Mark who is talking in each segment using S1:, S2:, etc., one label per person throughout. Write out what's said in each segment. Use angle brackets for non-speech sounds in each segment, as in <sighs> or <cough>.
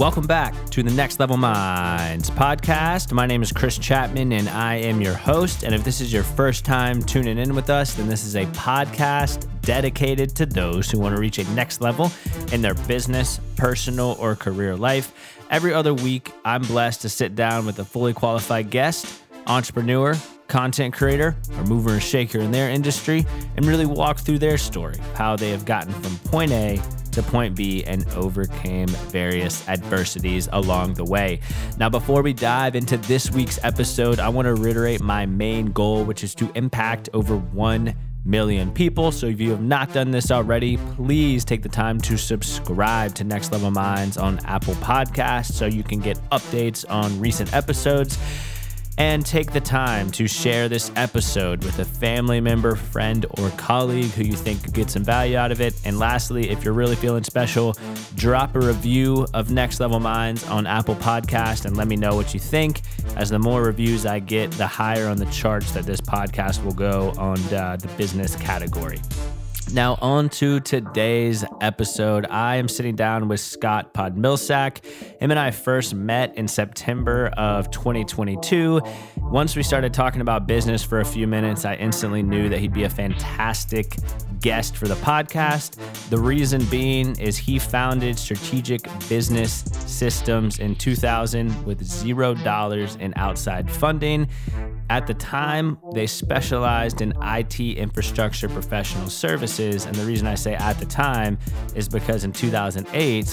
S1: Welcome back to the Next Level Minds podcast. My name is Chris Chapman and I am your host. And if this is your first time tuning in with us, then this is a podcast dedicated to those who want to reach a next level in their business, personal, or career life. Every other week, I'm blessed to sit down with a fully qualified guest, entrepreneur, content creator, or mover and shaker in their industry, and really walk through their story, how they have gotten from point A to point B and overcame various adversities along the way. Now, before we dive into this week's episode, I want to reiterate my main goal, which is to impact over 1 million people. So if you have not done this already, please take the time to subscribe to Next Level Minds on Apple Podcasts so you can get updates on recent episodes and take the time to share this episode with a family member, friend, or colleague who you think could get some value out of it. And lastly, if you're really feeling special, drop a review of Next Level Minds on Apple Podcast and let me know what you think. As the more reviews I get, the higher on the charts that this podcast will go on uh, the business category. Now, on to today's episode. I am sitting down with Scott Podmilsack. Him and I first met in September of 2022. Once we started talking about business for a few minutes, I instantly knew that he'd be a fantastic guest for the podcast. The reason being is he founded Strategic Business Systems in 2000 with zero dollars in outside funding. At the time, they specialized in IT infrastructure professional services. And the reason I say at the time is because in 2008,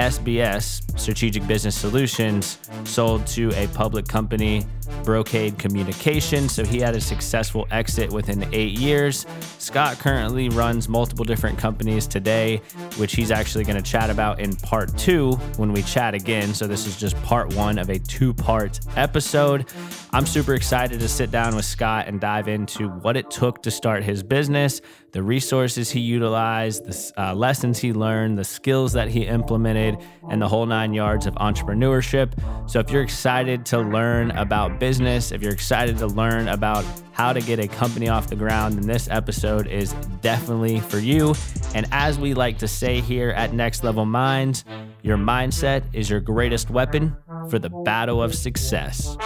S1: SBS, Strategic Business Solutions, sold to a public company, Brocade Communication. So he had a successful exit within eight years. Scott currently runs multiple different companies today, which he's actually going to chat about in part two when we chat again. So this is just part one of a two part episode. I'm super excited to sit down with Scott and dive into what it took to start his business, the resources he utilized, the uh, lessons he learned, the skills that he implemented, and the whole nine yards of entrepreneurship. So, if you're excited to learn about business, if you're excited to learn about how to get a company off the ground, then this episode is definitely for you. And as we like to say here at Next Level Minds, your mindset is your greatest weapon for the battle of success.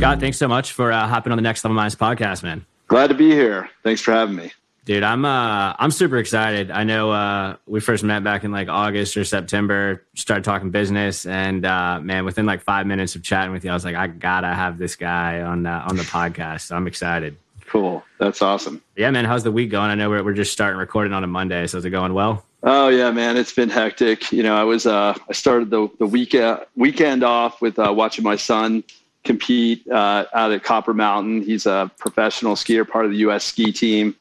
S1: Scott, thanks so much for uh, hopping on the Next Level Minds podcast, man.
S2: Glad to be here. Thanks for having me.
S1: Dude, I'm uh I'm super excited. I know uh we first met back in like August or September, started talking business and uh man, within like 5 minutes of chatting with you, I was like I got to have this guy on uh, on the podcast. So I'm excited.
S2: Cool. That's awesome.
S1: Yeah, man, how's the week going? I know we're we're just starting recording on a Monday, so is it going well?
S2: Oh yeah, man, it's been hectic. You know, I was uh I started the the weekend weekend off with uh watching my son compete uh, out at Copper Mountain. He's a professional skier, part of the U.S. ski team,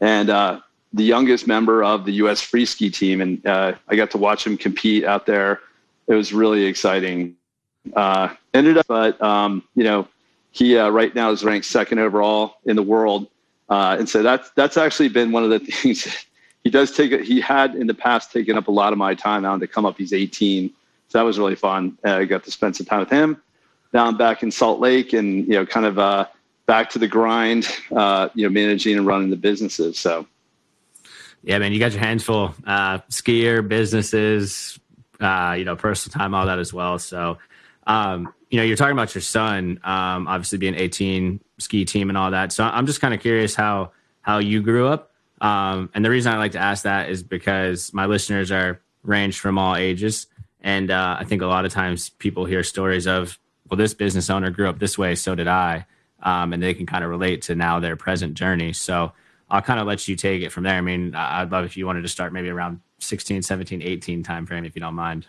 S2: and uh, the youngest member of the U.S. free ski team. And uh, I got to watch him compete out there. It was really exciting. Uh, ended up, but um, you know, he uh, right now is ranked second overall in the world, uh, and so that's that's actually been one of the <laughs> things. he does take. He had in the past taken up a lot of my time. Now to come up, he's 18, so that was really fun. I got to spend some time with him down back in Salt Lake and, you know, kind of uh, back to the grind, uh, you know, managing and running the businesses. So,
S1: yeah, man, you got your hands full. Uh, skier, businesses, uh, you know, personal time, all that as well. So, um, you know, you're talking about your son, um, obviously being 18, ski team and all that. So I'm just kind of curious how how you grew up. Um, and the reason I like to ask that is because my listeners are ranged from all ages, and uh, I think a lot of times people hear stories of well, this business owner grew up this way, so did I. Um, and they can kind of relate to now their present journey. So I'll kind of let you take it from there. I mean, I'd love if you wanted to start maybe around 16, 17, 18 time frame, if you don't mind.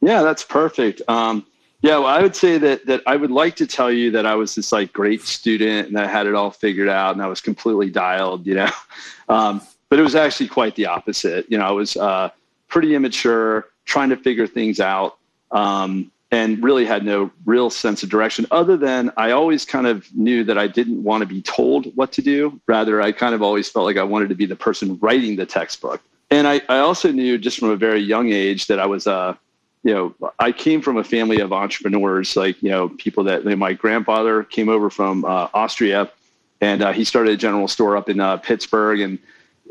S2: Yeah, that's perfect. Um, yeah, well, I would say that that I would like to tell you that I was this like great student and I had it all figured out and I was completely dialed, you know. <laughs> Um, but it was actually quite the opposite. You know, I was uh, pretty immature, trying to figure things out. Um, and really had no real sense of direction other than I always kind of knew that I didn't want to be told what to do. Rather, I kind of always felt like I wanted to be the person writing the textbook. and I, I also knew just from a very young age that I was, uh, you know, I came from a family of entrepreneurs, like, you know, people that my grandfather came over from uh, Austria and uh, he started a general store up in uh, Pittsburgh. And,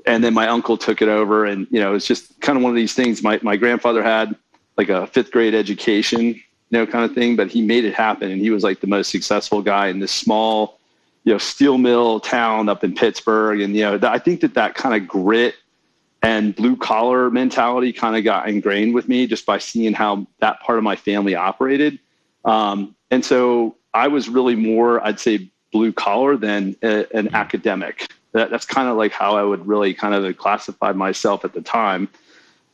S2: and then my uncle took it over. And, you know, it's just kind of one of these things. My, my grandfather had like a fifth grade education, know, kind of thing, but he made it happen. And he was like the most successful guy in this small, you know, steel mill town up in Pittsburgh. And, you know, th- I think that that kind of grit and blue collar mentality kind of got ingrained with me just by seeing how that part of my family operated. Um, and so I was really more, I'd say, blue collar than a, an academic. That, that's kind of like how I would really kind of classify myself at the time.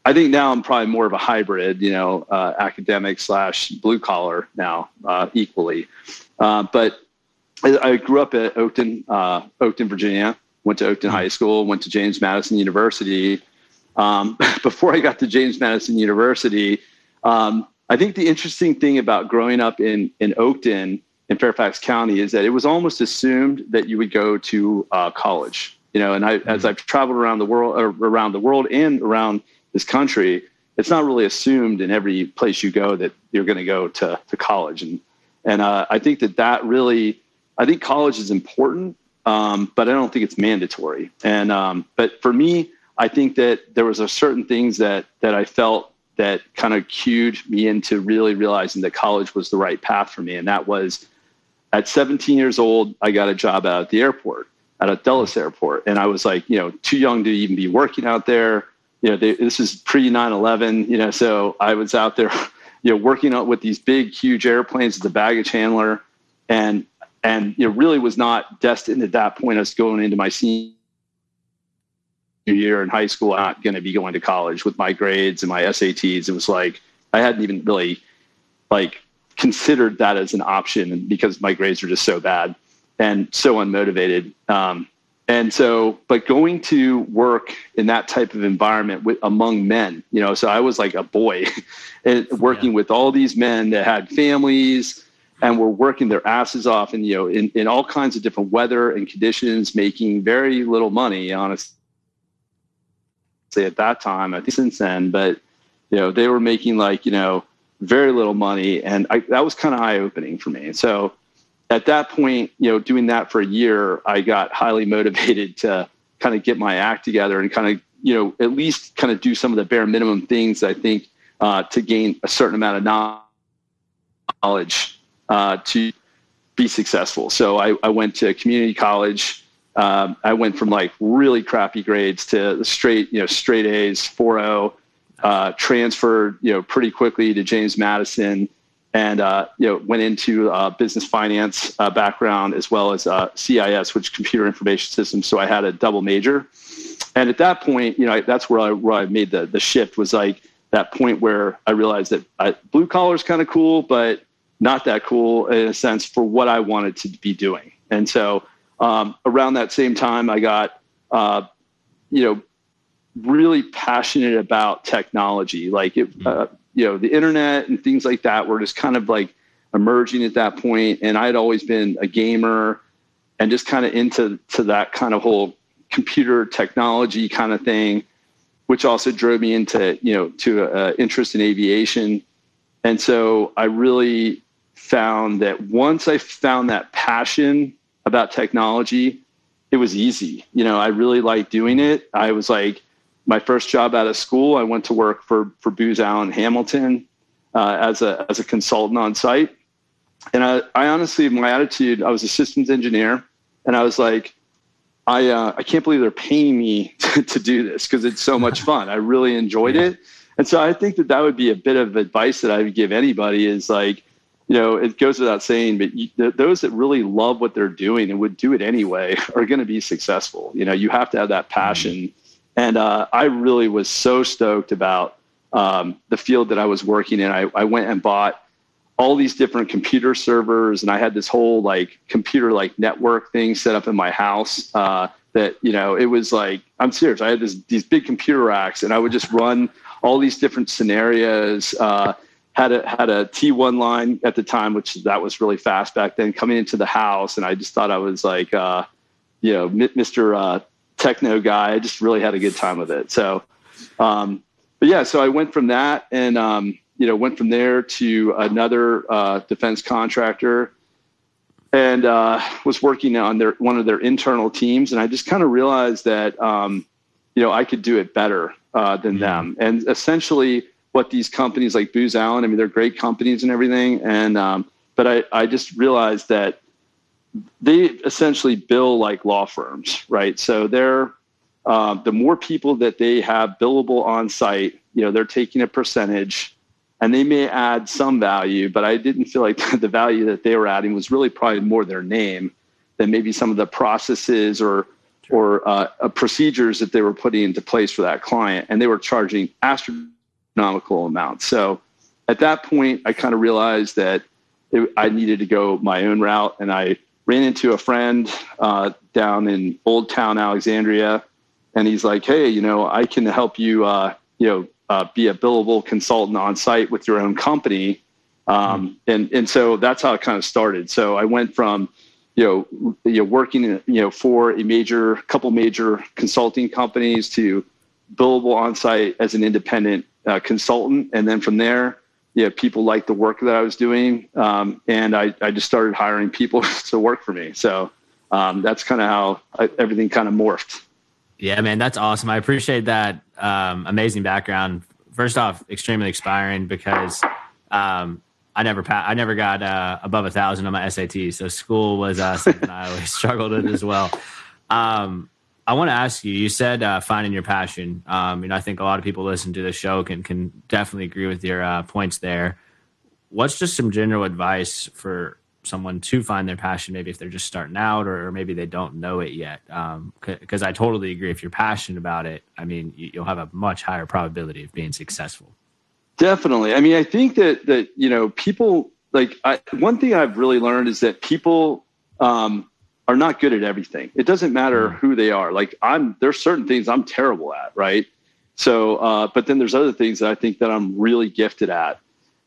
S2: I think now I'm probably more of a hybrid, you know, uh, academic slash blue collar now uh, equally. Uh, but I, I, grew up at Oakton, uh, Oakton, Virginia went to Oakton High School, went to James Madison University. Um, <laughs> before I got to James Madison University, um, I think the interesting thing about growing up in in Oakton in Fairfax County is that it was almost assumed that you would go to uh, college. You know, and I, mm-hmm. as I've traveled around the world, around the world, and around this country, it's not really assumed in every place you go that you're going to go to to college. And and uh, I think that that really, I think college is important um, but I don't think it's mandatory. And um, but for me, I think that there was a certain things that that I felt that kind of cued me into really realizing that college was the right path for me, and that was at 17 years old, I got a job out at the airport, at a Dulles airport, and I was like, you know, too young to even be working out there. You know, they, this is pre 9/11. You know, so I was out there, <laughs> you know, working out with these big, huge airplanes as a baggage handler, and and you know, really was not destined at that point. I was going into my senior year in high school, not going to be going to college with my grades and my SATs. It was like I hadn't even really like considered that as an option because my grades were just so bad and so unmotivated. Um, and so, but going to work in that type of environment with among men, you know, so I was like a boy <laughs> and working yeah. with all these men that had families and were working their asses off and you know in, in all kinds of different weather and conditions making very little money honestly Say at that time i think since then but you know they were making like you know very little money and I, that was kind of eye-opening for me so at that point you know doing that for a year i got highly <laughs> motivated to kind of get my act together and kind of you know at least kind of do some of the bare minimum things i think uh, to gain a certain amount of knowledge uh, to be successful. So I, I went to community college. Um, I went from like really crappy grades to straight, you know, straight A's, 4.0, uh, transferred, you know, pretty quickly to James Madison and, uh, you know, went into uh, business finance uh, background as well as uh, CIS, which computer information systems. So I had a double major. And at that point, you know, that's where I, where I made the, the shift was like that point where I realized that I, blue collar is kind of cool, but not that cool in a sense for what I wanted to be doing. And so um, around that same time, I got, uh, you know, really passionate about technology. Like, it, mm-hmm. uh, you know, the internet and things like that were just kind of like emerging at that. And i had always been a gamer and just kind of into to that kind of whole computer technology kind of thing, which also drove me into, you know, to uh, interest in aviation. And so I really found that once I found that passion about technology, it was easy. You know, I really liked doing it. I was like, my first job out of school, I went to work for for Booz Allen Hamilton uh, as a as a consultant on site. And I, I honestly, my attitude, I was a systems engineer, and I was like, I uh, I can't believe they're paying me <laughs> to, to do this because it's so much fun. I really enjoyed yeah. it, and so I think that that would be a bit of advice that I would give anybody is like you know, it goes without saying, but you, those that really love what they're doing and would do it anyway <laughs> are going to be successful. You know, you have to have that passion. And uh, I really was so stoked about um, the field that I was working in. I, I went and bought all these different computer servers, and I had this whole like computer like network thing set up in my house. Uh, that you know, it was like I'm serious. I had this, these big computer racks, and I would just run all these different scenarios. Uh, had a had a T1 line at the time, which that was really fast back then. Coming into the house, and I just thought I was like, uh, you know, Mr. Uh, techno guy. I just really had a good time with it. So um, but yeah, so I went from that and um, you know went from there to another uh, defense contractor and uh, was working on their one of their internal teams, and I just kind of realized that um, you know I could do it better uh, than mm-hmm. them, and essentially what these companies like Booz Allen, I mean, they're great companies and everything, and um, but I I just realized that they essentially bill like law firms, right? So they're uh, the more people that they have billable on site, you know, they're taking a percentage and they may add some value, but I didn't feel like <laughs> the value that they were adding was really probably more their name than maybe some of the processes or or uh, uh, procedures that they were putting into place for that client, and they were charging astronomical amounts. So at that point, I kind of realized that it, I needed to go my own route, and I ran into a friend uh, down in Old Town Alexandria, and he's like, "Hey, you know, I can help you, uh, you know, uh, be a billable consultant on site with your own company. Um, hmm. and, and so that's how it kind of started. So I went from, you know, you know, working, you know, for a major, couple major consulting companies to billable on site as an independent uh, consultant. And then from there, know, people liked the work that I was doing. Um, and I, I just started hiring people <laughs> to work for me. So um, that's kind of how I, everything kind of morphed.
S1: Yeah, man, that's awesome. I appreciate that um, amazing background. First off, extremely inspiring because um, I never pa- I never got uh, above a thousand on my SAT, so school was uh, something I always <laughs> struggled with as well. Um, I want to ask you. You said uh, finding your passion. Um, you know, I think a lot of people listen to the show can can definitely agree with your uh, points there. What's just some general advice for someone to find their passion maybe if they're just starting out or, or maybe they don't know it yet because um, i totally agree if you're passionate about it i mean you, will have a much higher probability of being successful
S2: definitely i mean i think that that you know people like I, one thing i've really learned is that people um, are not good at everything it doesn't matter mm. who they are like i'm there's certain things i'm terrible at right so uh, but then there's other things that i think that i'm really gifted at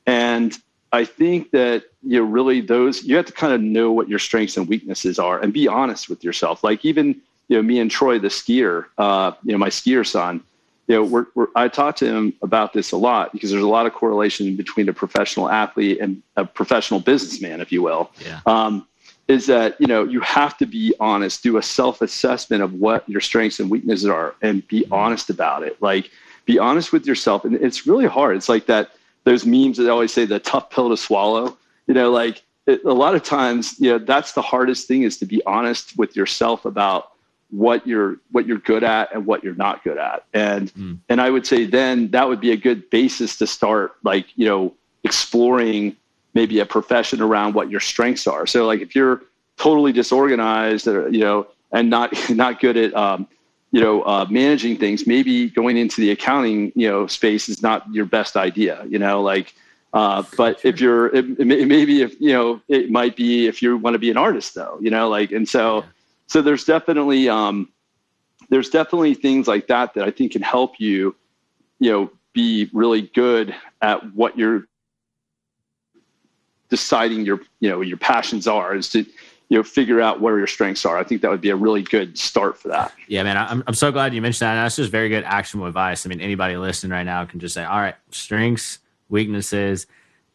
S2: and I think that you know really those you have to kind of know what your strengths and weaknesses are and be honest with yourself. Like even you know me and Troy, the skier, uh, you know my skier son. You know, we're, we're, I talk to him about this a lot because there's a lot of correlation between a professional athlete and a professional businessman, if you will.
S1: Yeah.
S2: Um, is that you know you have to be honest, do a self assessment of what your strengths and weaknesses are, and be honest about it. Like be honest with yourself, and it's really hard. It's like that those memes that always say the tough pill to swallow. You know, like it, a lot of times, you know, that's the hardest thing is to be honest with yourself about what you're what you're good at and what you're not good at. And mm. and I would say then that would be a good basis to start like, you know, exploring maybe a profession around what your strengths are. So like if you're totally disorganized or, you know, and not <laughs> not good at um, you know, uh, managing things, maybe going into the accounting, you know, space is not your best idea, you know, like, uh, but if you're, it, it, maybe if, you know, it might be if you want to be an artist though, you know, like, and so, so there's definitely, um, there's definitely things like that that I think can help you, you know, be really good at what you're deciding your, you know, your passions are is to, you know figure out where your strengths are. I think that would be a really good start for that.
S1: Yeah, man, I'm I'm so glad you mentioned that. And that's just very good actionable advice. I mean, anybody listening right now can just say, all right, strengths, weaknesses,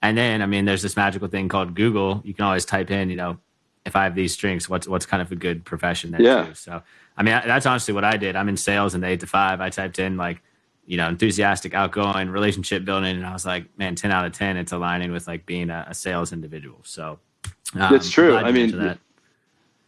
S1: and then I mean, there's this magical thing called Google. You can always type in, you know, if I have these strengths, what's what's kind of a good profession there
S2: yeah.
S1: too. So I mean, that's honestly what I did. I'm in sales in the eight to five. I typed in like you know, enthusiastic, outgoing, relationship building. And I was like, man, 10 out of 10, it's aligning with like being a, a sales individual. So
S2: um, that's true. I mean,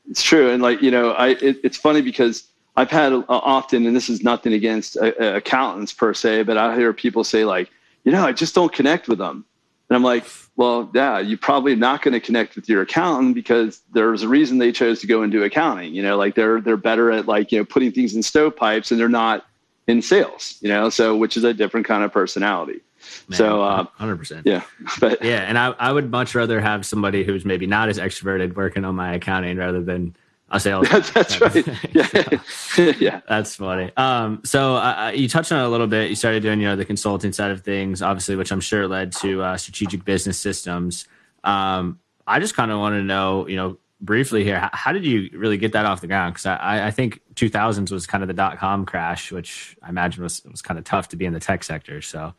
S2: it's true, and like you know, I it, it's funny because I've had uh, often, and this is nothing against uh, uh, accountants per se, but I hear people say like, you know, I just don't connect with them, and I'm like, well, yeah, you're probably not going to connect with your accountant because there's a reason they chose to go into accounting. You know, like they're they're better at like you know putting things in stovepipes, and they're not in sales. You know, so which is a different kind of personality. Man, so, uh,
S1: hundred percent.
S2: Yeah, <laughs> but
S1: yeah, and I, I would much rather have somebody who's maybe not as extroverted working on my accounting rather than a sales.
S2: that's, that's right. <laughs> Yeah, <laughs> yeah,
S1: that's funny. Um, so uh, you touched on it a little bit. You started doing, you know, the consulting side of things, obviously, which I'm sure led to uh, strategic business systems. Um, I just kind of want to know, you know, briefly here. How did you really get that off the ground? Because I, I think 2000s was kind of the dot com crash, which I imagine was was kind of tough to be in the tech sector. So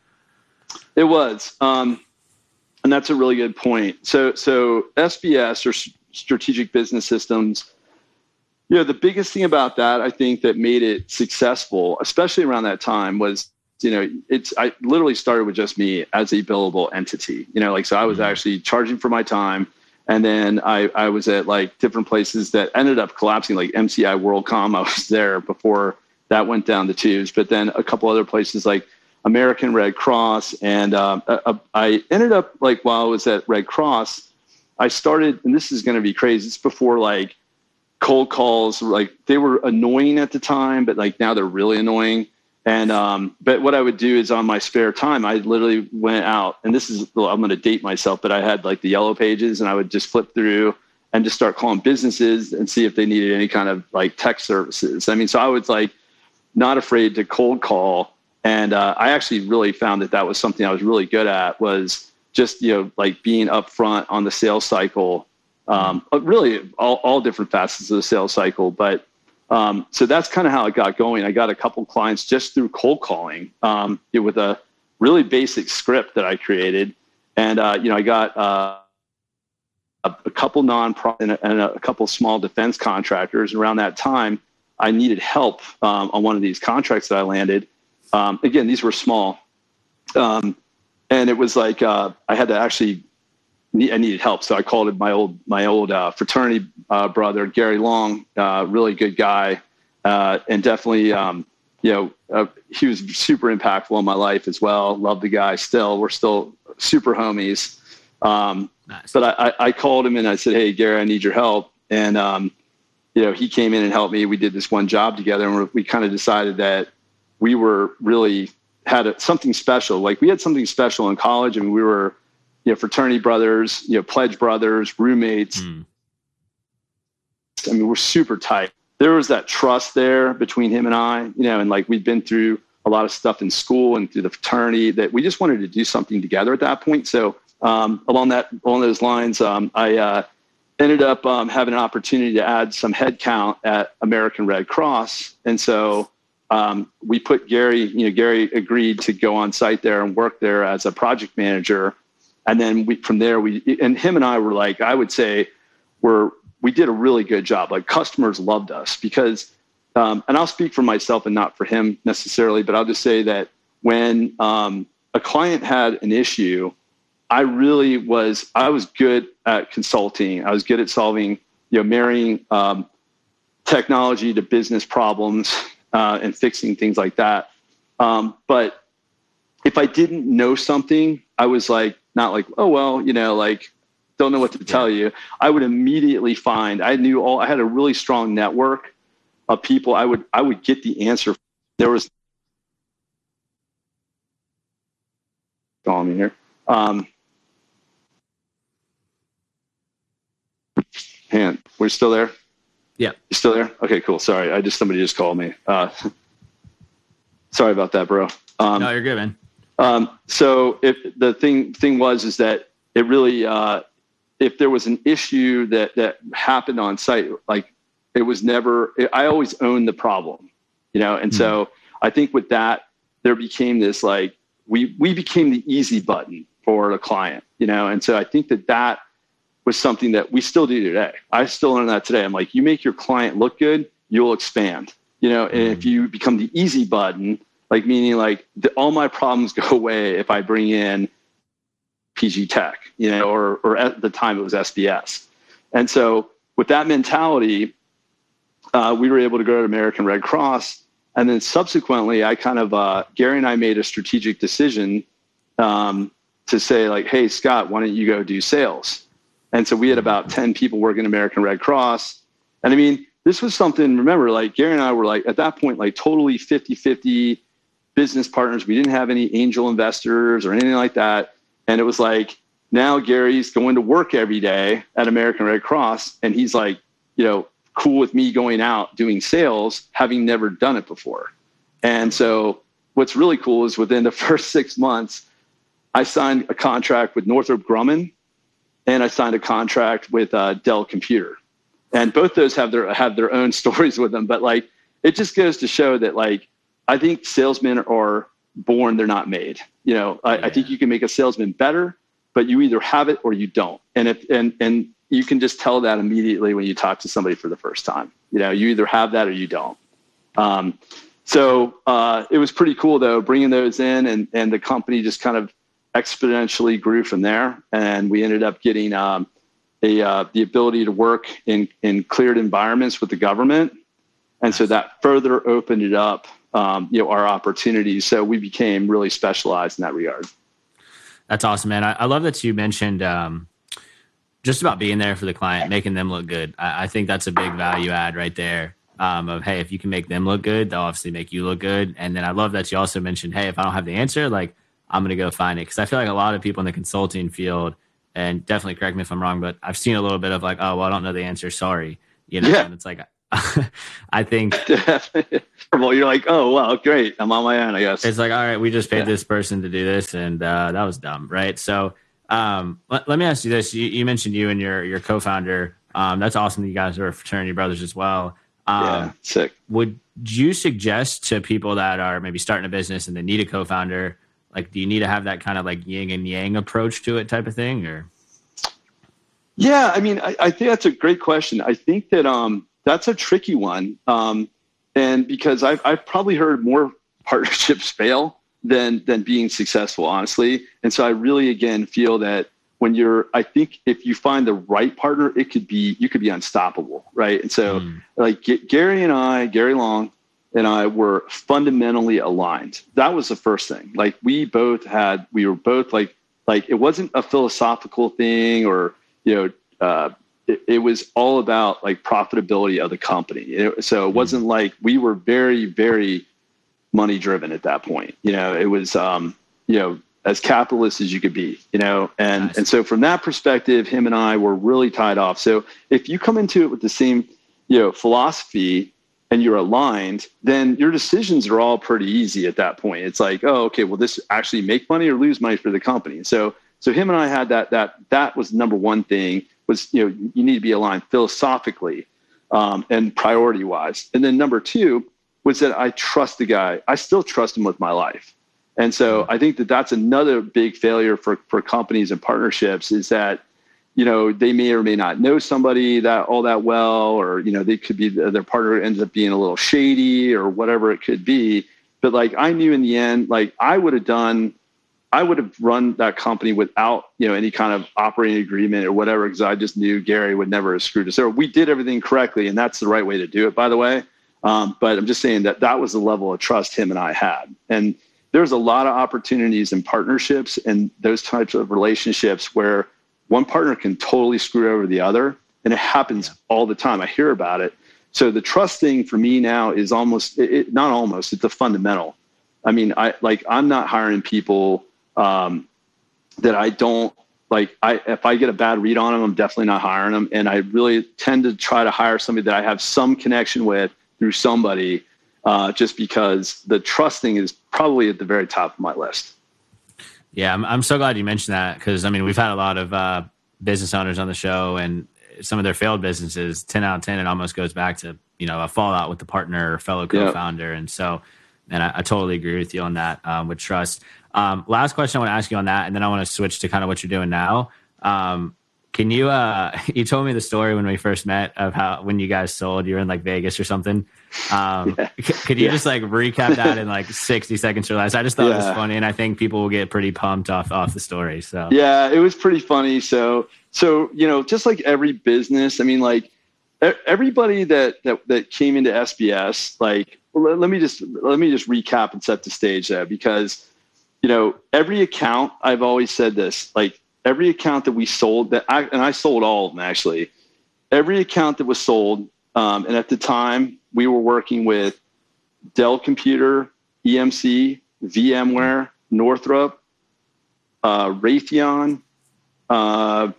S2: it was, um, and that's a really good point. So so SBS or strategic business systems. You know, the biggest thing about that, I think, that made it successful, especially around that time, was you know, it's I literally started with just me as a billable entity. You know, like so I was mm-hmm. actually charging for my time. And then I, I was at like different places that ended up collapsing, like MCI WorldCom. <laughs> I was there before that went down the tubes. But then a couple other places like American Red Cross. And um, I ended up like while I was at Red Cross, I started, and this is going to be crazy. It's before like cold calls, like they were annoying at the time, but like now they're really annoying. And um, but what I would do is on my spare time, I literally went out, and this is I'm going to date myself, but I had like the yellow pages, and I would just flip through and just start calling businesses and see if they needed any kind of like tech services. I mean, so I was like not afraid to cold call, and uh, I actually really found that that was something I was really good at was just you know like being upfront on the sales cycle, um, really all all different facets of the sales cycle, but um, so that's kind of how it got going. I got a couple clients just through cold calling um, with a really basic script that I created, and uh, you know I got uh, a, a, couple non and, and a, couple small defense contractors. And around that time, I needed help um, on one of these contracts that I landed. Um, again, these were small, um, and it was like uh, I had to actually I needed help, so I called my old my old uh, fraternity uh, brother Gary Long, uh, really good guy, uh, and definitely um, you know uh, he was super impactful in my life as well. Love the guy still. We're still super homies. Um, nice. But I, I, called him and I said, "Hey Gary, I need your help." And um, you know he came in and helped me. We did this one job together, and we kind of decided that we were really had a, something special. Like we had something special in college, and we were you know, fraternity brothers, you know, pledge brothers, roommates. Mm. I mean, we're super tight. There was that trust there between him and I, you know, and like we'd been through a lot of stuff in school and through the fraternity that we just wanted to do something together at that point. So um, along that along those lines, um, I uh, ended up um, having an opportunity to add some headcount at American Red Cross, and so um, we put Gary. You know, Gary agreed to go on site there and work there as a project manager and then we from there we and him and I were like I would say we're we did a really good job. Like customers loved us because, um, and I'll speak for myself and not for him necessarily, but I'll just say that when um, a client had an issue, I really was I was good at consulting. I was good at solving you know marrying um, technology to business problems <laughs> uh, and fixing things like that. Um, but if I didn't know something, I was like not like, oh well, you know, like don't know what to tell you. I would immediately find I knew all I had a really strong network of people. I would I would get the answer. There was calling me here. Um, hand, we're still there.
S1: Yeah,
S2: you still there? Okay, cool. Sorry, I just somebody just called me. Uh, <laughs> sorry about that, bro.
S1: Um, no, you're good, man.
S2: Um, so if the thing thing was is that it really uh, if there was an issue that that happened on site, like it was never. It, I always owned the problem, you know. And mm-hmm. so I think with that, there became this like we we became the easy button for the client, you know. And so I think that that was something that we still do today. I still learn that today. I'm like, you make your client look good, you'll expand, you know. And mm-hmm. if you become the easy button like meaning like the, all my problems <laughs> go away if I bring in PG Tech, you know, or or at the time it was SBS. And so with that mentality, uh, we were able to go to American Red Cross, and then subsequently, I kind of uh, Gary and I made a strategic decision um, to say like, hey Scott, why don't you go do sales? And so we had about ten people working American Red Cross, and I mean this was something. Remember, like Gary and I were like at that point like totally 50 50 business partners. We didn't have any angel investors or anything like that. And it was like, now Gary's going to work every day at American Red Cross. And he's like, you know, cool with me going out doing sales, having never done it before. And so what's really cool is within the <laughs> first six months, I signed a contract with Northrop Grumman and I signed a contract with uh, Dell Computer. and both those have their have their own <laughs> stories with them. But like, it just goes to show that like, I think salesmen are born; they're not made. You know, I, yeah. I think you can make a salesman better, but you either have it or you don't. And if and and you can just tell that immediately when you talk to somebody for the first time. You know, you either have that or you don't. Um, so uh, it was pretty cool though, bringing those in, and and the company just kind of exponentially grew from there, and we ended up getting um, a uh, the ability to work in in cleared environments with the government, and so that further opened it up, um, you know, our opportunities. So we became really specialized in that regard.
S1: That's awesome, man. I, I love that you mentioned. Um, just about being there for the client, making them look good. I, I think that's a big value add right there um, of hey, if you can make them look good, they'll obviously make you look good. And then I love that you also mentioned, hey, if I don't have the answer, like I'm gonna go find it because I feel like a lot of people in the consulting field, and definitely correct me if I'm wrong, but I've seen a little bit of like, oh, well, I don't know the answer, sorry, you know. Yeah. And it's like, <laughs> I think <laughs>
S2: well, you're like, oh well, great, I'm on my own, I guess.
S1: It's like, all right, we just paid yeah. this person to do this, and uh, that was dumb, right? So, um, let, let me ask you this: you, you mentioned you and your your co-founder. Um, that's awesome that you guys are fraternity brothers as well.
S2: Um, yeah, sick.
S1: Would you suggest to people that are maybe starting a business and they need a co-founder, like, do you need to have that kind of like yin and yang approach to it, type of thing, or?
S2: Yeah, I mean, I, I think that's a great question. I think that um, that's a tricky one, um, and because I've I've probably heard more <laughs> partnerships fail than than being successful, honestly. And so I really again feel that when you're i think if you find the right partner it could be you could be unstoppable right and so mm. like gary and i gary long and i were fundamentally aligned that was the first thing like we both had we were both like like it wasn't a philosophical thing or you know uh, it, it, was all about like profitability of the company it, so it mm. wasn't like we were very very money driven at that point you know it was um you know as capitalist as you could be, you know, and nice. and so from that perspective, him and I were really tied off. So if you come into it with the same, you know, philosophy and you're aligned, then your decisions are all pretty easy at that point. It's like, oh, okay, will this actually make money or lose money for the company? So so him and I had that that that was number one thing was you know you need to be aligned philosophically um, and priority wise, and then number two was that I trust the guy. I still trust him with my life. And so I think that that's another big failure for, for companies and partnerships is that, you know, they may or may not know somebody that all that well, or, you know, they could be, their partner ends up being a little shady or whatever it could be. But like I knew in the end, like I would have done, I would have run that company without, you know, any kind of operating agreement or whatever, because I just knew Gary would never have screwed us. So we did everything correctly, and that's the right way to do it, by the way. Um, but I'm just saying that that was the level of trust him and I had. And there's a lot of opportunities and partnerships and those types of relationships where one partner can totally screw over the other and it happens all the time i hear about it so the trust thing for me now is almost it, not almost it's a fundamental i mean i like i'm not hiring people um, that i don't like i if i get a bad read on them i'm definitely not hiring them and i really tend to try to hire somebody that i have some connection with through somebody uh, just because the trusting is probably at the very top of my list.
S1: Yeah, I'm, I'm so glad you mentioned that because I mean we've had a lot of uh, business owners on the show and some of their failed businesses. Ten out of ten, it almost goes back to you know a fallout with the partner or fellow co-founder, yep. and so and I, I, totally agree with you on that um, with trust. Um, last question I want to ask you on that, and then I want to switch to kind of what you're doing now. Um, can you uh <laughs> you told me the story when we first met of how when you guys sold you were in like Vegas or something. Um <laughs> yeah. could you yeah. just like recap that in like <laughs> 60 seconds or less? I just thought yeah. it was funny and I think people will get pretty pumped off off the story. So
S2: Yeah, it was pretty funny. So so you know, just like every business, I mean like everybody that that that came into SBS like let, let me just let me just recap and set the stage there because you know, every account I've always said this like every account that we sold that I, and I sold all of them actually, every account that was sold. Um, and at the time we were working with Dell Computer, EMC, VMware, Northrop, uh, Raytheon, uh,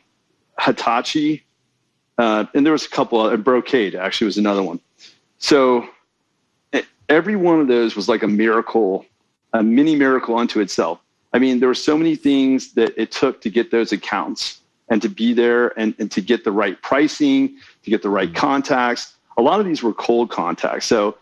S2: Hitachi, uh, and there was a couple other, Brocade actually was another one. So every one of those was like a miracle, a mini miracle unto itself. I mean, there were so many things that it took to get those accounts. and to be there and, and to get the right pricing, to get the right mm-hmm. contacts. A lot of these were cold contacts. So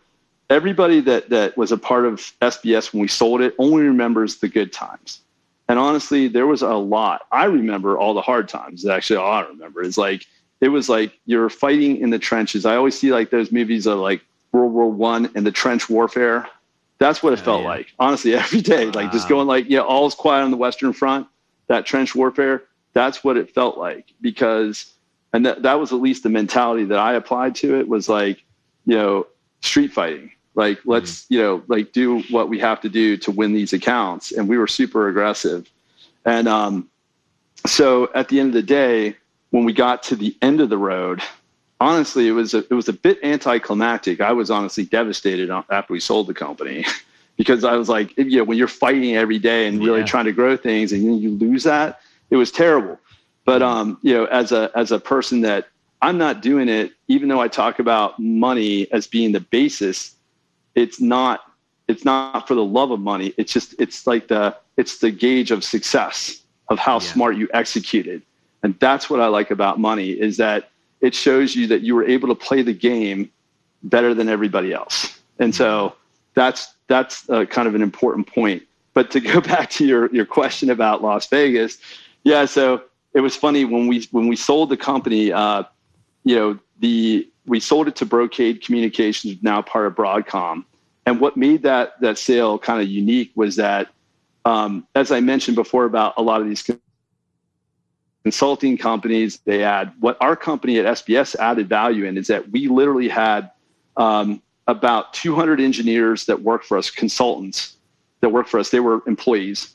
S2: everybody that that was a part of SBS when we sold it only remembers the good times. And honestly, there was a lot. I remember all the hard times. Actually, all I remember is like it was like you're fighting in the trenches. I always see like those movies of like World War One and the trench warfare. That's what it oh, felt yeah. like. Honestly, <laughs> every day, wow. like just going like, yeah, all's quiet on the Western Front. That trench warfare. That's what it felt like because, and that that was at least the mentality that I applied to it was like, you know, street fighting like mm-hmm. let's you know like do what we have to do to win these accounts and we were super aggressive and um, so at the end of the day when we got to the end of the road honestly it was a, it was a bit anticlimactic i was honestly devastated after we sold the company <laughs> because i was like you know when you're fighting every day and really yeah. trying to grow things and you lose that it was terrible but um, you know as a as a person that i'm not doing it even though i talk about money as being the basis it's not it's not for the love of money. It's just it's like the it's the gauge of success of how yeah. smart you executed. And that's what I like about money is that it shows you that you were able to play the game better than everybody else. And so that's that's uh, kind of an important point. But to go <laughs> back to your your question about Las Vegas, yeah. So it was funny when we when we sold the company. Uh, you know, the we sold it to Brocade Communications, now part of Broadcom. And what made that that sale kind of unique was that, um, as I mentioned before about a lot of these consulting companies, they add what our company at SBS added value in is that we literally had um, about 200 engineers that work for us, consultants that work for us. They were employees,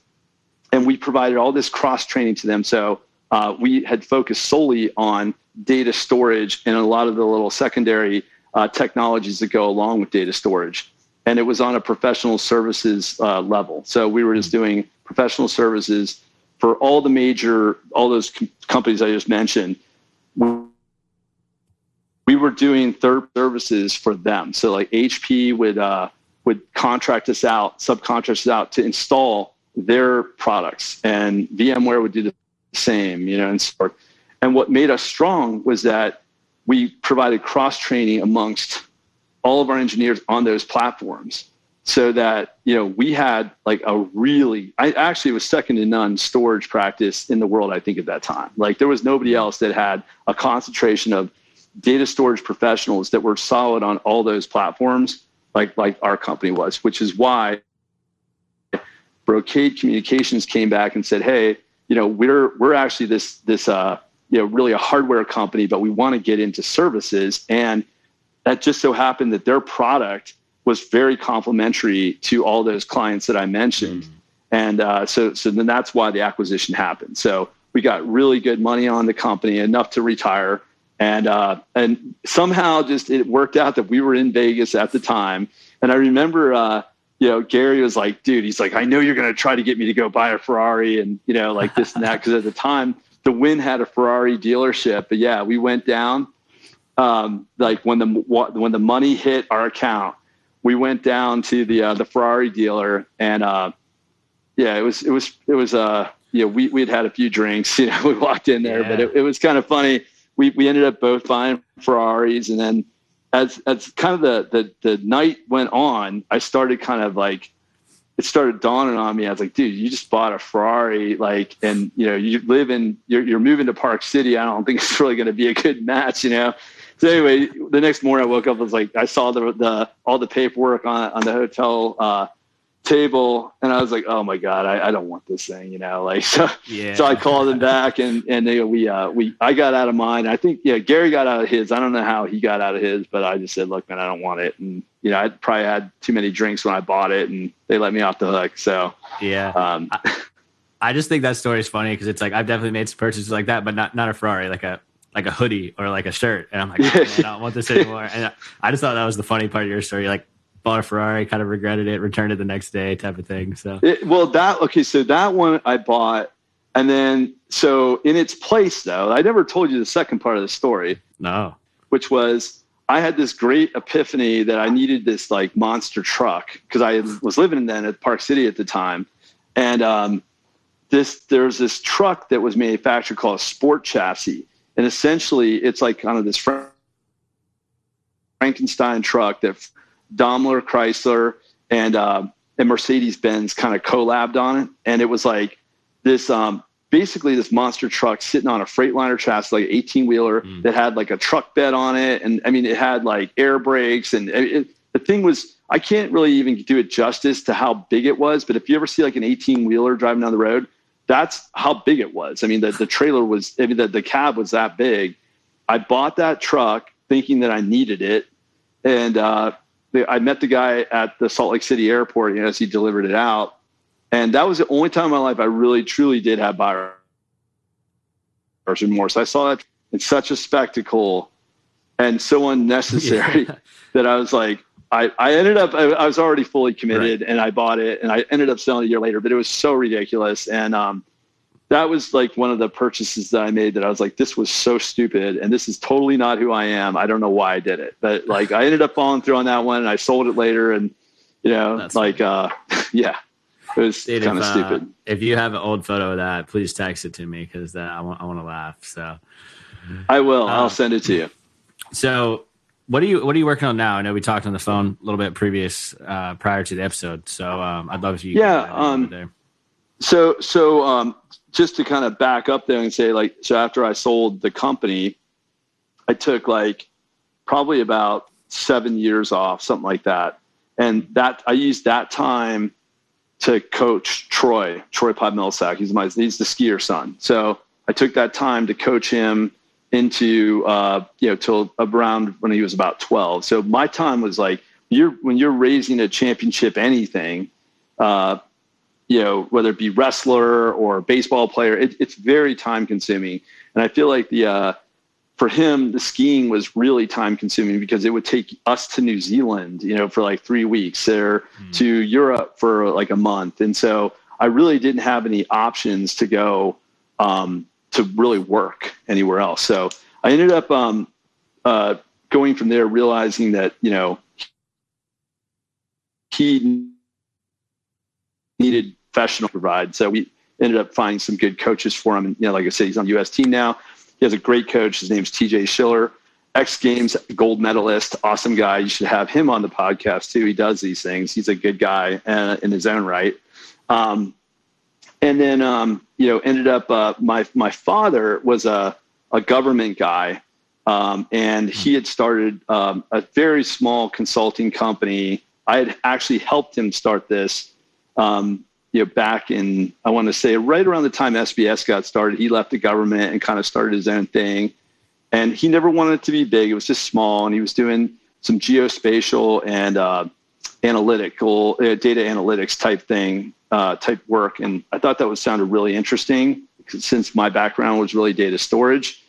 S2: and we provided all this cross training to them. So uh, we had focused solely on data storage and a lot of the little secondary uh, technologies that go along with data storage. And it was on a professional services uh, level. So we were just doing professional services for all the major, all those com- companies I just mentioned. We were doing third services for them. So like HP would uh, would contract us out, subcontract us out to install their products, and VMware would do the same, you know, and so and what made us strong was that we provided cross training amongst all of our engineers on those platforms so that you know we had like a really i actually was second to none storage practice in the world i think at that time like there was nobody else that had a concentration of data storage professionals that were solid on all those platforms like like our company was which is why brocade communications came back and said hey you know we're we're actually this this uh you know really a hardware company, but we want to get into services. And that just so happened that their product was very complimentary to all those clients that I mentioned. Mm-hmm. And uh, so so then that's why the acquisition happened. So we got really good money on the company, enough to retire. And uh, and somehow just it worked out that we were in Vegas at the time. And I remember uh, you know, Gary was like, dude, he's like, I know you're going to try to get me to go buy a Ferrari and, you know, like this and that. Cause at the time, the Wynn had a Ferrari dealership. But yeah, we went down. Um, like when the when the money hit our account, we went down to the uh, the Ferrari dealer, and uh, yeah, it was it was it was uh yeah we we had had a few drinks. <laughs> You know, we walked in there, yeah. but it, it was kind of funny. We we ended up both buying Ferraris, and then as as kind of the the the night went on, I started kind of like it started dawning on me. I was like, dude, you just bought a Ferrari, like, and you know, you live in, you're, you're moving to Park City. I don't think it's really going to be a good match, you know. So anyway, the next morning I woke up, I was like, I saw the the all the paperwork on on the hotel uh, table and I was like, oh my God, I, I don't want this thing, you know, like, <laughs> so, yeah. so I called him back and, and they, we, uh, we, I got out of mine. I think, yeah, Gary got out of his. I don't know how he got out of his, but I just said, look, man, I don't want it. And, you know, I probably had too many drinks when I bought it and they let me off the hook. So,
S1: yeah. Um, I, I just think that story is funny because it's like, I've definitely made some purchases like that, but not, not a Ferrari, like a, like a hoodie or like a shirt. And I'm like, oh, <laughs> man, I don't want this anymore. And I just thought that was the funny part of your story. Like, bought a Ferrari, kind of regretted it, returned it the next day, type of thing. So,
S2: it, well, that okay. So that one I bought, and then so in its place though, I never told you the second part of the story.
S1: No,
S2: which was I had this great epiphany that I needed this like monster truck because I was living then at Park City at the time, and um, this there's this truck that was manufactured called a sport chassis, and essentially it's like kind of this Frankenstein truck that Daimler, Chrysler, and uh, and Mercedes Benz kind of collabed on it, and it was like this um, basically this monster truck sitting on a Freightliner chassis, like 18 wheeler mm. that had like a truck bed on it, and I mean it had like air brakes, and it, the thing was I can't really even do it justice to how big it was, but if you ever see like an 18 wheeler driving down the road, that's how big it was. I mean the the trailer was I mean the, the cab was that big. I bought that truck thinking that I needed it, and uh, I met the guy at the Salt Lake City airport you know, as he delivered it out. And that was the only time in my life I really truly did have buyer's remorse. I saw that in such a spectacle and so <laughs> unnecessary yeah. that I was like, I, I ended up, I, I was already fully committed right. and I bought it and I ended up selling a year later, but it was so ridiculous. And, um, that was like one of the purchases that I made that I was like, this was so stupid and this is totally not who I am. I don't know why I did it, but <laughs> like I ended up falling through on that one and I sold it later and you know, That's like, funny. uh, <laughs> yeah, it was kind of uh, stupid.
S1: If you have an old photo of that, please text it to me because I want, I want to laugh. So
S2: I will, I'll uh, send it to you.
S1: So what are you, what are you working on now? I know we talked on the phone a little bit previous, uh, prior to the episode. So, um, I'd love if you,
S2: yeah, um, so, so, um, just to kind of back up there and say like so after i sold the company i took like probably about seven years off something like that and that i used that time to coach troy troy podmilsak he's my he's the skier son so i took that time to coach him into uh, you know till around when he was about 12 so my time was like you're when you're raising a championship anything uh, you know, whether it be wrestler or baseball player, it, it's very time consuming. And I feel like the, uh, for him, the skiing was really time consuming because it would take us to New Zealand, you know, for like three weeks or mm. to Europe for like a month. And so I really didn't have any options to go um, to really work anywhere else. So I ended up um, uh, going from there, realizing that, you know, he needed professional provide. So we ended up finding some good coaches for him. And, you know, like I said, he's on the U.S. team now. He has a great coach. His name's TJ Schiller, X Games gold medalist, awesome guy. You should have him on the podcast too. He does these things. He's a good guy uh, in his own right. Um, and then, um, you know, ended up, uh, my, my father was a, a government guy. Um, and he had started um, a very small consulting company. I had actually helped him start this um, you know, back in, I want to say right around the time SBS got started, he left the government and kind of started his own thing. And he never wanted it to be big. It was just small. And he was doing some geospatial and uh, analytical, uh, data analytics type thing, uh, type work. And I thought that would sounded really interesting since my background was really data storage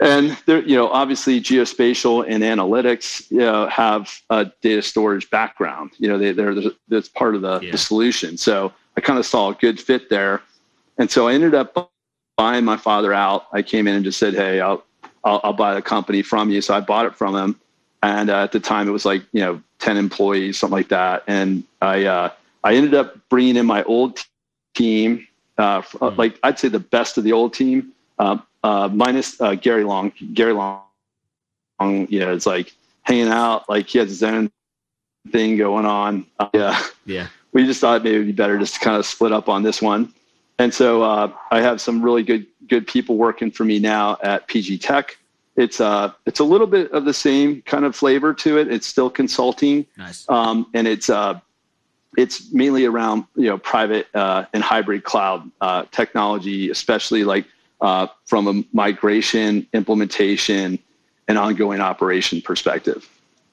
S2: and there, you know, obviously geospatial and analytics you know, have a data storage background. You know, they, they're that's part of the, yeah. the solution. So I kind of saw a good fit there, and so I ended up buying my father out. I came in and just said, "Hey, I'll I'll, I'll buy the company from you." So I bought it from him, and uh, at the time it was like you know ten employees, something like that. And I uh, I ended up bringing in my old team, uh, mm. like I'd say the best of the old team. Um, uh, minus uh, Gary Long. Gary Long, you know, it's like hanging out, like he has his own thing going on. Yeah,
S1: yeah.
S2: We just thought maybe it'd be better just to kind of split up on this one. And so uh, I have some really good good people working for me now at PG Tech. It's uh it's a little bit of the same kind of flavor to it. It's still consulting,
S1: nice.
S2: um, and it's uh it's mainly around you know private uh, and hybrid cloud uh, technology, especially like uh, from a migration, implementation, and ongoing operation perspective.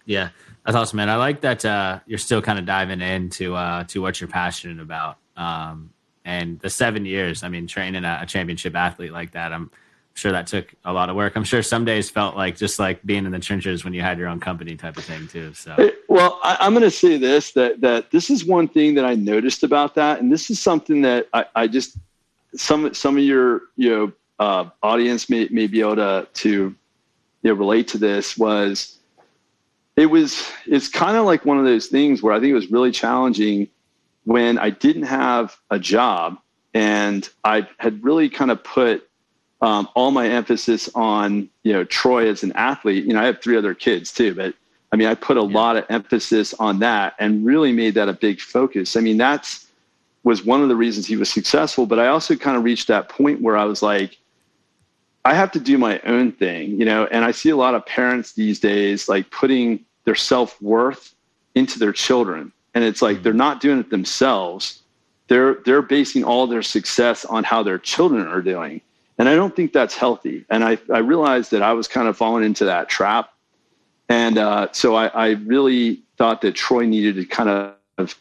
S1: Yeah, that's awesome, man. I like that uh, you're still kind of diving into uh, to what you're passionate about. Um, and the seven years, I mean, training a, a, championship athlete like that, I'm sure that took a lot of work. I'm sure some days felt like just like being in the trenches when you had your own company type of thing too. So,
S2: well, I, am going to say this that that this is one thing that I noticed about that, and this is something that I, I just some some of your you know uh, audience may, may be able to to you know, relate to this was it was it's kind of like one of those things where I think it was really challenging when I didn't have a job and I had really kind of put um, all my emphasis on you know Troy as an athlete. You know, I have three other kids too, but I mean, I put a yeah. lot of emphasis on that and really made that a big focus. I mean, that's was one of the reasons he was successful. But I also kind of reached that point where I was like, I have to do my own thing, you know. And I see a lot of parents these days like putting their self worth into their children, and it's like mm-hmm. they're not doing it themselves. They're they're basing all their success on how their children are doing, and I don't think that's healthy. And I I realized that I was kind of falling into that trap, and uh, so I, I really thought that Troy needed to kind of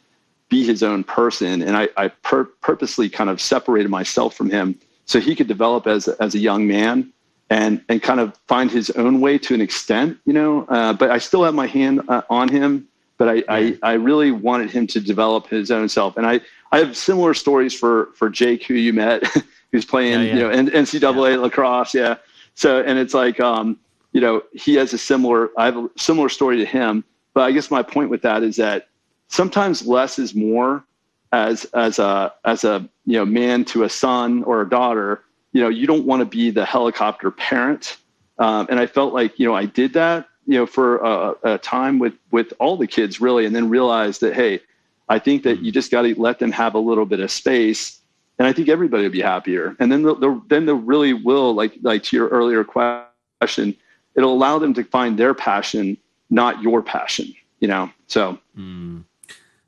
S2: be his own person, and I, I pur- purposely kind of separated myself from him so he could develop as as a young man and and kind of find his own way to an extent, you know. Uh, but I still have my hand uh, on him. But I, I, I really wanted him to develop his own self, and I I have similar stories for for Jake, who you met, <laughs> who's playing yeah, yeah. you know NCAA yeah. lacrosse, yeah. So and it's like um, you know he has a similar I have a similar story to him. But I guess my point with that is that sometimes less is more as as a as a you know man to a son or a daughter you know you don't want to be the helicopter parent um, and i felt like you know i did that you know for a, a, time with with all the kids really and then realized that hey i think that you just got to let them have a little bit of space and i think everybody will be happier and then the, then they really will like like to your earlier question it'll allow them to find their passion not your passion you know so mm.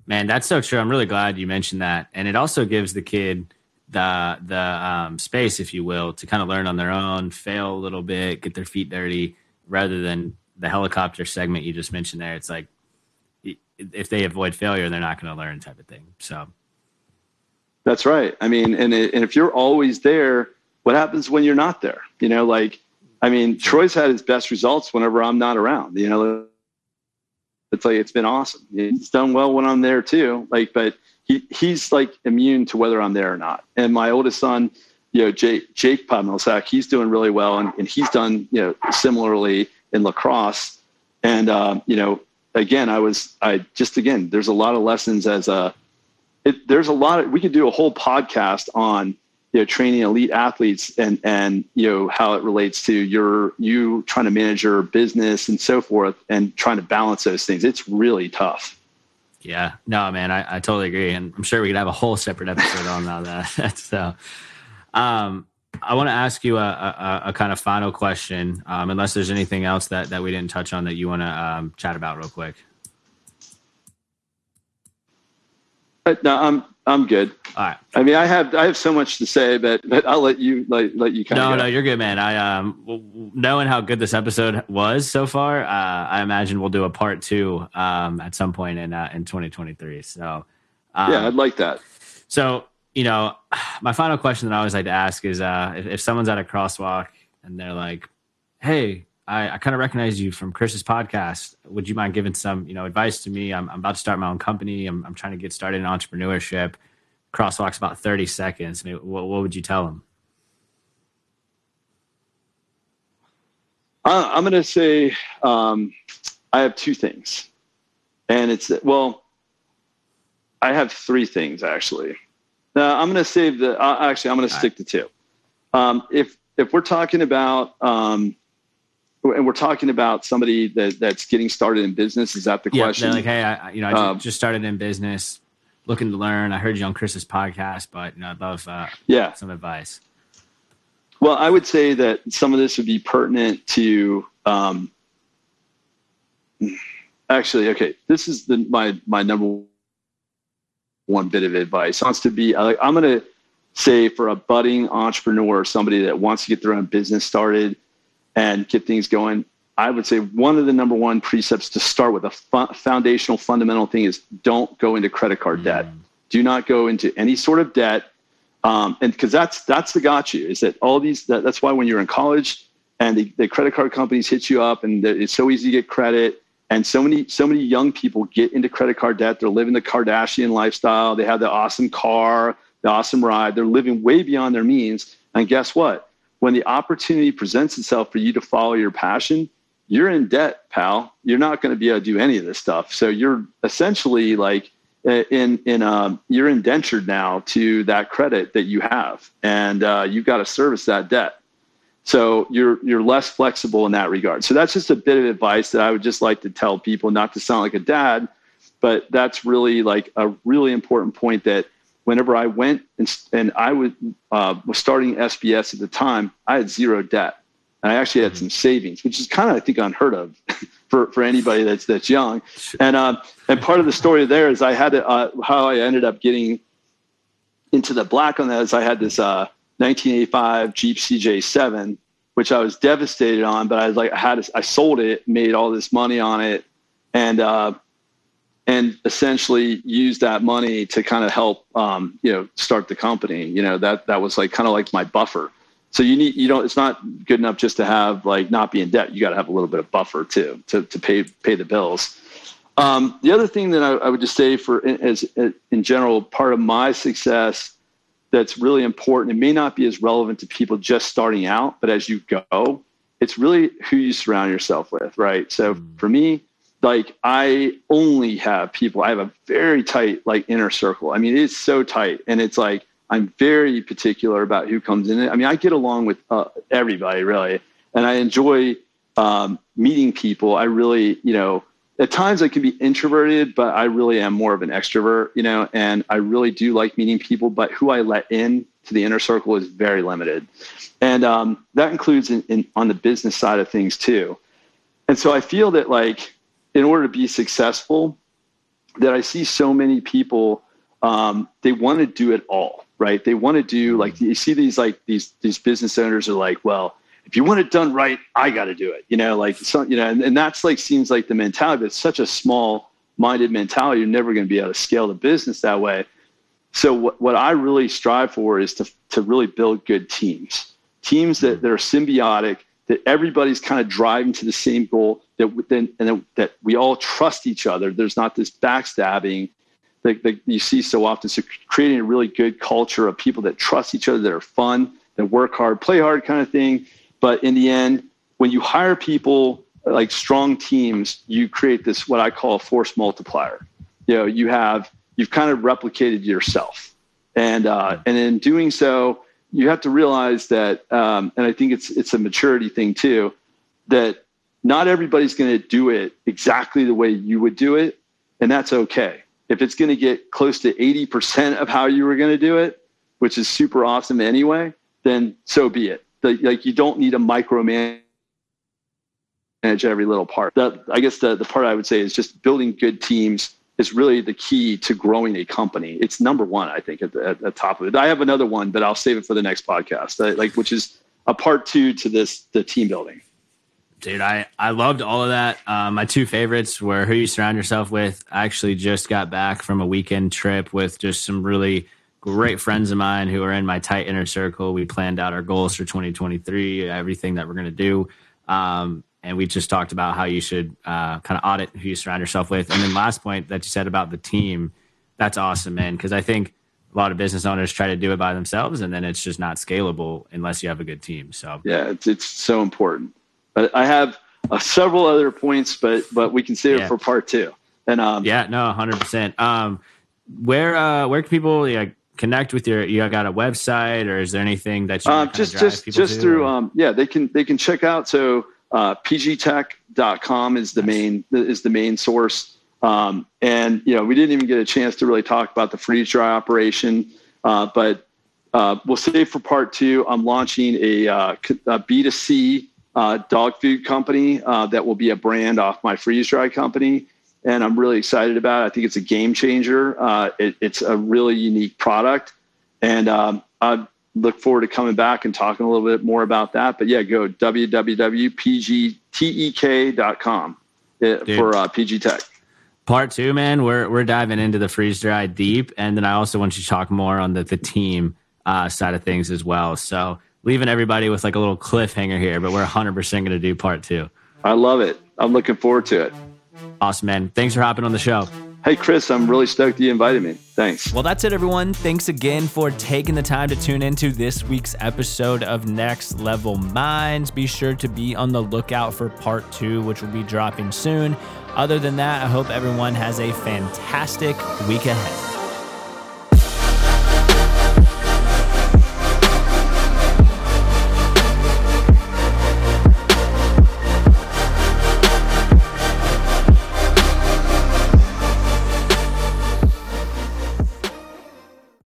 S1: Man, that's so true. I'm really glad you mentioned that, and it also gives the kid the the um, space, if you will, to kind of learn on their own, fail a little bit, get their feet dirty, rather than the helicopter segment you just mentioned there. It's like if they avoid failure, they're not going to learn, type of thing. So
S2: that's right. I mean, and it, and if you're always there, what happens when you're not there? You know, like I mean, Troy's had his best results whenever I'm not around. You know, it's like it's been awesome. He's done well when I'm there too. Like, but he he's like immune to whether I'm there or not. And my oldest son, you know, Jake Jake Podmilsak, he's doing really well, and, and he's done you know similarly in lacrosse. And um, you know, again, I was I just again, there's a lot of lessons as a. It, there's a lot of we could do a whole podcast on you know training elite athletes and and you know how it relates to your you trying to manage your business and so forth and trying to balance those things. It's really tough.
S1: Yeah. No man i, I totally agree. And i'm sure we could have a whole separate episode on that. <laughs> So um i want to ask you a, a, a, kind of final question um, unless there's anything else that that we didn't touch on that you want to um, chat about real quick
S2: uh, no i'm I'm good.
S1: All right.
S2: I mean, I have I have so much to say, but but I'll let you let let you kind.
S1: No, no, you're good, man. I um knowing how good this episode was so far, uh, I imagine we'll do a part two um at some point in uh, in 2023. So. Um,
S2: yeah, I'd like that.
S1: So you know, <sighs> my final question that I always like to ask is, uh, if, if someone's at a crosswalk and they're like, "Hey, I, I kind of recognize you from Chris's podcast. Would you mind giving some, you know, advice to me? I'm, I'm about to start my own company. I'm, I'm trying to get started in entrepreneurship. Crosswalk's about 30 seconds. I mean, what, what would you tell them?
S2: Uh, I'm going to say um, I have two things. And it's, well, I have three things actually. Now I'm going to save the, uh, actually, I'm going to stick right. to two. Um, if, if we're talking about, um, and we're talking about somebody that, that's getting started in business. Is that the yeah, question?
S1: like, hey, I, you know, I um, just started in business, looking to learn. I heard you on Chris's podcast, but you know, I'd love uh,
S2: yeah
S1: some advice.
S2: Well, I would say that some of this would be pertinent to. Um, actually, okay, this is the my my number one bit of advice. Wants to be I'm going to say for a budding entrepreneur, somebody that wants to get their own business started and get things going. I would say one of the number one precepts to start with a fu- foundational fundamental thing is don't go into credit card mm. debt. Do not go into any sort of debt. Um, and because that's that's the gotcha is that all these that, that's why when you're in college and the, the credit card companies hit you up and it's so easy to get credit and so many so many young people get into credit card debt they're living the kardashian lifestyle they have the awesome car the awesome ride they're living way beyond their means and guess what when the opportunity presents itself for you to follow your passion, you're in debt, pal. You're not going to be able to do any of this stuff. So you're essentially like in in um, you're indentured now to that credit that you have, and uh, you've got to service that debt. So you're you're less flexible in that regard. So that's just a bit of advice that I would just like to tell people, not to sound like a dad, but that's really like a really important point that whenever I went and, and I was, uh, was starting SBS at the time, I had zero debt. And I actually had mm-hmm. some savings, which is kind of, I think, unheard of <laughs> for, for anybody that's, that's young. And, uh, and part of the story there is I had to, uh, how I ended up getting into the black on that is I had this 1985 uh, Jeep CJ7, which I was devastated on, but I was like, I had, I sold it, made all this money on it. And, uh, and essentially use that money to kind of help um, you know start the company. You know that that was like kind of like my buffer. So you need you know it's not good enough just to have like not be in debt. You got to have a little bit of buffer too to, to pay pay the bills. Um, the other thing that I, I, would just say for as in general part of my success that's really important it may not be as relevant to people just starting out but as you go it's really who you surround yourself with right? So mm. for me like I only have people. I have a very tight like inner circle. I mean, it's so tight, and it's like I'm very particular about who comes in. I mean, I get along with uh, everybody really, and I enjoy um, meeting people. I really, you know, at times I can be introverted, but I really am more of an extrovert, you know, and I really do like meeting people. But who I let in to the inner circle is very limited, and um, that includes in, in on the business side of things too. And so I feel that like in order to be successful that I see so many people um, they want to do it all right? They want to do like you see these like these these business owners are like well if you want it done right I got to do it you know like so, you know and, and that's like seems like the mentality but it's such a small minded mentality you're never going to be able to scale the business that way. So what, what I really strive for is to to really build good teams teams that, that are symbiotic that everybody's kind of driving to the same goal that then and that we all trust each other. There's not this backstabbing that, that, you see so often. So creating a really good culture of people that trust each other that are fun that work hard play hard kind of thing. But in the end when you hire people like strong teams you create this what i call a force multiplier. You know you have you've kind of replicated yourself. And uh, and in doing so you have to realize that, um, and I think it's it's a maturity thing too, that not everybody's going to do it exactly the way you would do it, and that's okay. If it's going to get close to 80% of how you were going to do it, which is super awesome anyway, then so be it. The, like you don't need to micromanage every little part. That I guess the, the part I would say is just building good teams is really the key to growing a company. It's number one, I think, at the, at the top of it. I have another one, but I'll save it for the next podcast, uh, like which is a part two to this the team building.
S1: Dude, I, I loved all of that. Um, my two favorites were who you surround yourself with. I actually just got back from a weekend trip with just some really great friends of mine who are in my tight inner circle. We planned out our goals for 2023, everything that we're going to do. Um, and we just talked about how you should uh, kind of audit who you surround yourself with. And then last point that you said about the team, that's awesome, man. Because I think a lot of business owners try to do it by themselves, and then it's just not scalable unless you have a good team. So
S2: yeah, it's it's so important. But I have uh, several other points, but but we can save yeah. it for part two. And um,
S1: yeah, no, hundred um, percent. Where uh, where can people yeah, connect with your? You got a website, or is there anything that you
S2: uh, just just just through? Um, yeah, they can they can check out so uh, pgtech.com is the main is the main source. Um, and you know, we didn't even get a chance to really talk about the freeze dry operation, uh, but uh, we'll save for part two. I'm launching a uh, a B2C uh, dog food company uh, that will be a brand off my freeze dry company, and I'm really excited about it. I think it's a game changer. Uh, it, it's a really unique product, and um, i look forward to coming back and talking a little bit more about that. But yeah, go www.pgtek.com eh, for uh, PG Tech.
S1: Part two, man, we're we're diving into the freeze dry deep, and then I also want you to talk more on the the team uh, side of things as well. So leaving everybody with like a little cliffhanger here, but we're 100 percent going to do part two.
S2: I love it. I'm looking forward to it.
S1: Awesome, man. Thanks for hopping on the show.
S2: Hey, Chris, I'm really stoked you invited me. Thanks.
S1: Well, that's it, everyone. Thanks again for taking the time to tune into this week's episode of Next Level Minds. Be sure to be on the lookout for part two, which will be dropping soon. Other than that, I hope everyone has a fantastic week ahead.